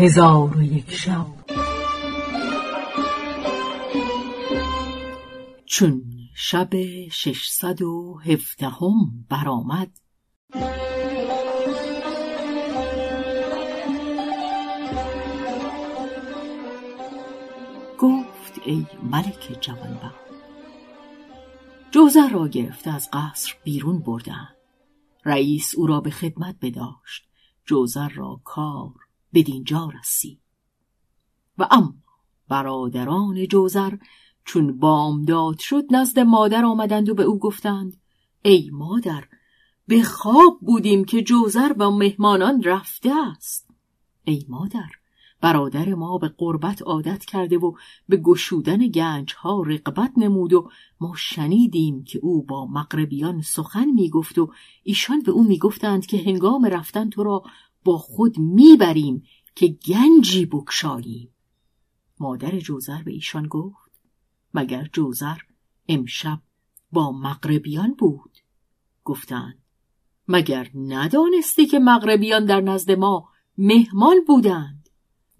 هزار و یک شب. چون شب ششصد و هفدهم برآمد گفت ای ملک جوانبخت جوزر را گرفته از قصر بیرون بردند رئیس او را به خدمت بداشت. جوزر را کار بدینجا رسید و اما برادران جوزر چون بامداد شد نزد مادر آمدند و به او گفتند ای مادر به خواب بودیم که جوزر با مهمانان رفته است. ای مادر برادر ما به قربت عادت کرده و به گشودن گنج ها رقبت نمود و ما شنیدیم که او با مغربیان سخن می‌گفت و ایشان به او می‌گفتند که هنگام رفتن تو را با خود می‌بریم که گنجی بکشاییم. مادر جوزر به ایشان گفت مگر جوزر امشب با مغربیان بود؟ گفتند مگر ندانستی که مغربیان در نزد ما مهمان بودند؟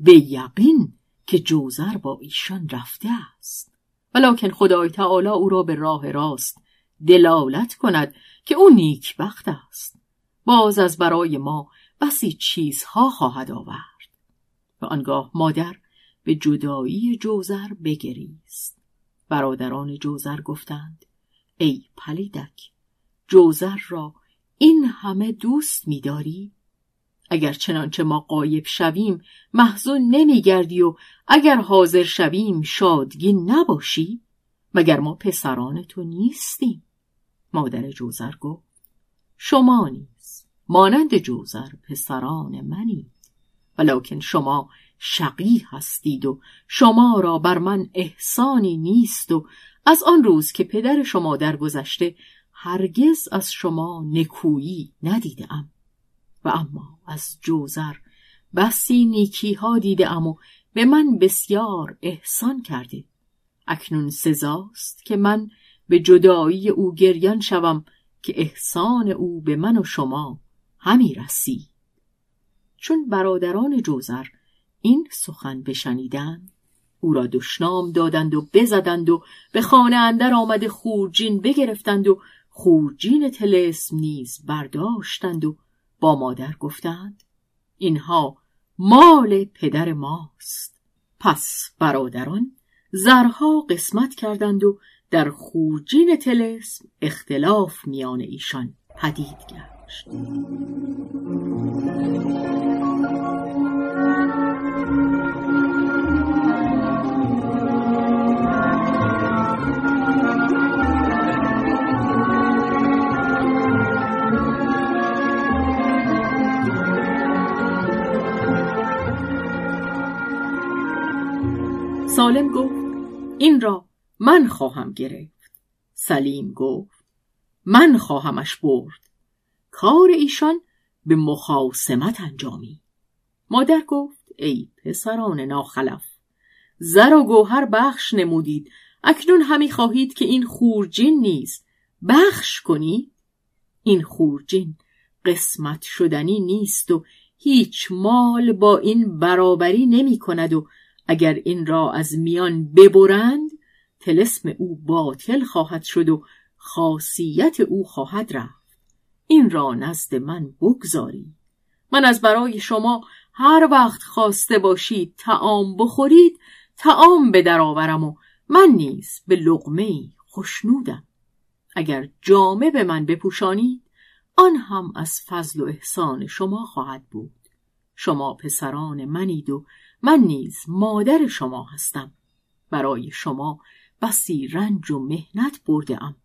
به یقین که جوزر با ایشان رفته است. ولکن خدای تعالی او را به راه راست دلالت کند که او نیکبخت است. باز از برای ما بسی چیزها خواهد آورد و آنگاه مادر به جدایی جوزر بگریست. برادران جوزر گفتند ای پلیدک جوزر را این همه دوست می‌داری؟ اگر چنانچه ما قایب شویم محزون نمیگردی و اگر حاضر شویم شادگین نباشی مگر ما پسران تو نیستیم؟ مادر جوزر گفت شما نیز مانند جوزر پسران منید ولکن شما شقی هستید و شما را بر من احسانی نیست و از آن روز که پدر شما درگذشته هرگز از شما نکویی ندیدم و اما از جوزر بسی نیکی ها دیده ام و به من بسیار احسان کرده. اکنون سزاست که من به جدایی او گریان شوم که احسان او به من و شما همی رسی. چون برادران جوزر این سخن بشنیدند او را دشنام دادند و بزدند و به خانه اندر آمده خورجین بگرفتند و خورجین تلسم نیز برداشتند و با مادر گفتند اینها مال پدر ماست. پس برادران زرها قسمت کردند و در خورجین تلسم اختلاف میان ایشان پدید گشت سالم گفت این را من خواهم گرفت. سلیم گفت من خواهمش برد. کار ایشان به مخاسمت انجامی. مادر گفت ای پسران ناخلف زر و گوهر بخش نمودید. اکنون همی خواهید که این خورجین نیز بخش کنید این خورجین قسمت شدنی نیست و هیچ مال با این برابری نمی کند و اگر این را از میان ببرند تلسم او باطل خواهد شد و خاصیت او خواهد رفت. این را نزد من بگذاری. من از برای شما هر وقت خواسته باشید تعام بخورید تعام به درآورم و من نیز به لقمه خوشنودم اگر جامه به من بپوشانید آن هم از فضل و احسان شما خواهد بود. شما پسران منید و من نیز مادر شما هستم. برای شما بسی رنج و مهنت برده ام.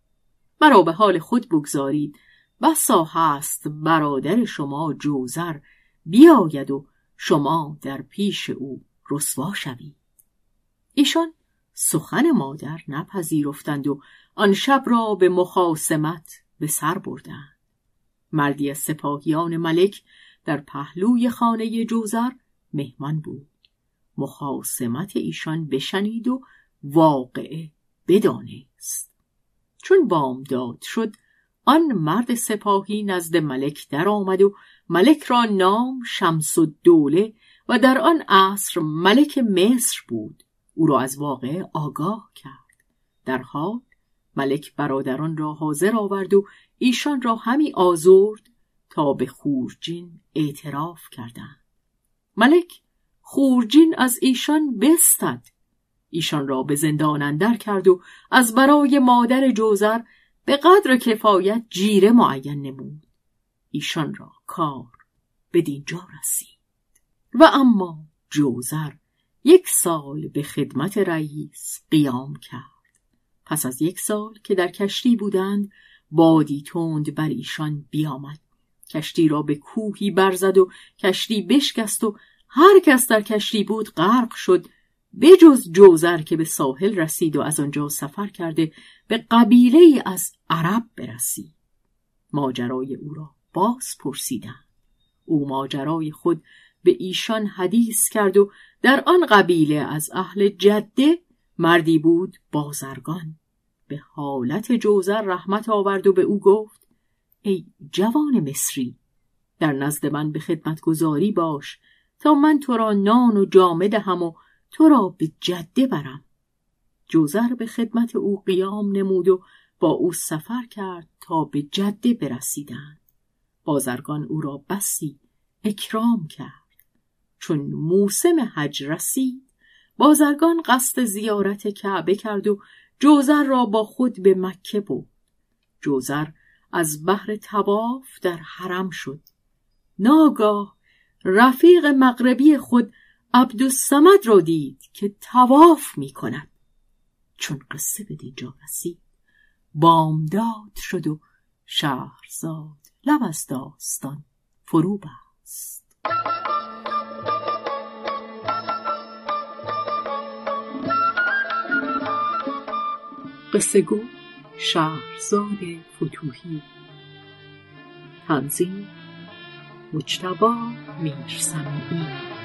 مرا به حال خود بگذارید بسا هست برادر شما جوزر بیاید و شما در پیش او رسوا شوید. ایشان سخن مادر نپذیرفتند و آن شب را به مخاسمت به سر بردند. مردی از سپاهیان ملک در پهلوی خانه جوزر مهمان بود. مخاسمت ایشان بشنید و واقعه بدانست. چون بامداد شد آن مرد سپاهی نزد ملک در آمد و ملک را نام شمس و دوله و در آن عصر ملک مصر بود. او را از واقع آگاه کرد. در حال ملک برادران را حاضر آورد و ایشان را همی آزرد تا به خورجین اعتراف کردند. ملک خورجین از ایشان بستد. ایشان را به زندان اندر کرد و از برای مادر جوزر به قدر کفایت جیره معین نمود. ایشان را کار به دینجا رسید. و اما جوزر یک سال به خدمت رئیس قیام کرد. پس از یک سال که در کشتی بودند بادی تند بر ایشان بیامد. کشتی را به کوهی برزد و کشتی بشکست و هر کس در کشتی بود غرق شد. بجز جوزر که به ساحل رسید و از آنجا سفر کرده به قبیله از عرب برسید. ماجرای او را باز پرسیدند. او ماجرای خود به ایشان حدیث کرد و در آن قبیله از اهل جده مردی بود بازرگان. به حالت جوزر رحمت آورد و به او گفت ای جوان مصری در نزد من به خدمت گذاری باش تا من تو را نان و جامه دهم و تو را به جده برم. جوزر به خدمت او قیام نمود و با او سفر کرد تا به جده برسیدند. بازرگان او را بسی اکرام کرد. چون موسم حج رسید بازرگان قصد زیارت کعبه کرد و جوزر را با خود به مکه بود جوزر از بحر تواف در حرم شد. ناگاه رفیق مغربی خود عبدالسمد را دید که تواف می کند چون قصه به دینجا رسید بامداد شد و شهرزاد لب از داستان فرو بست. قصه گو شهرزاد فتوهی تنظیم مجتبا میرسمی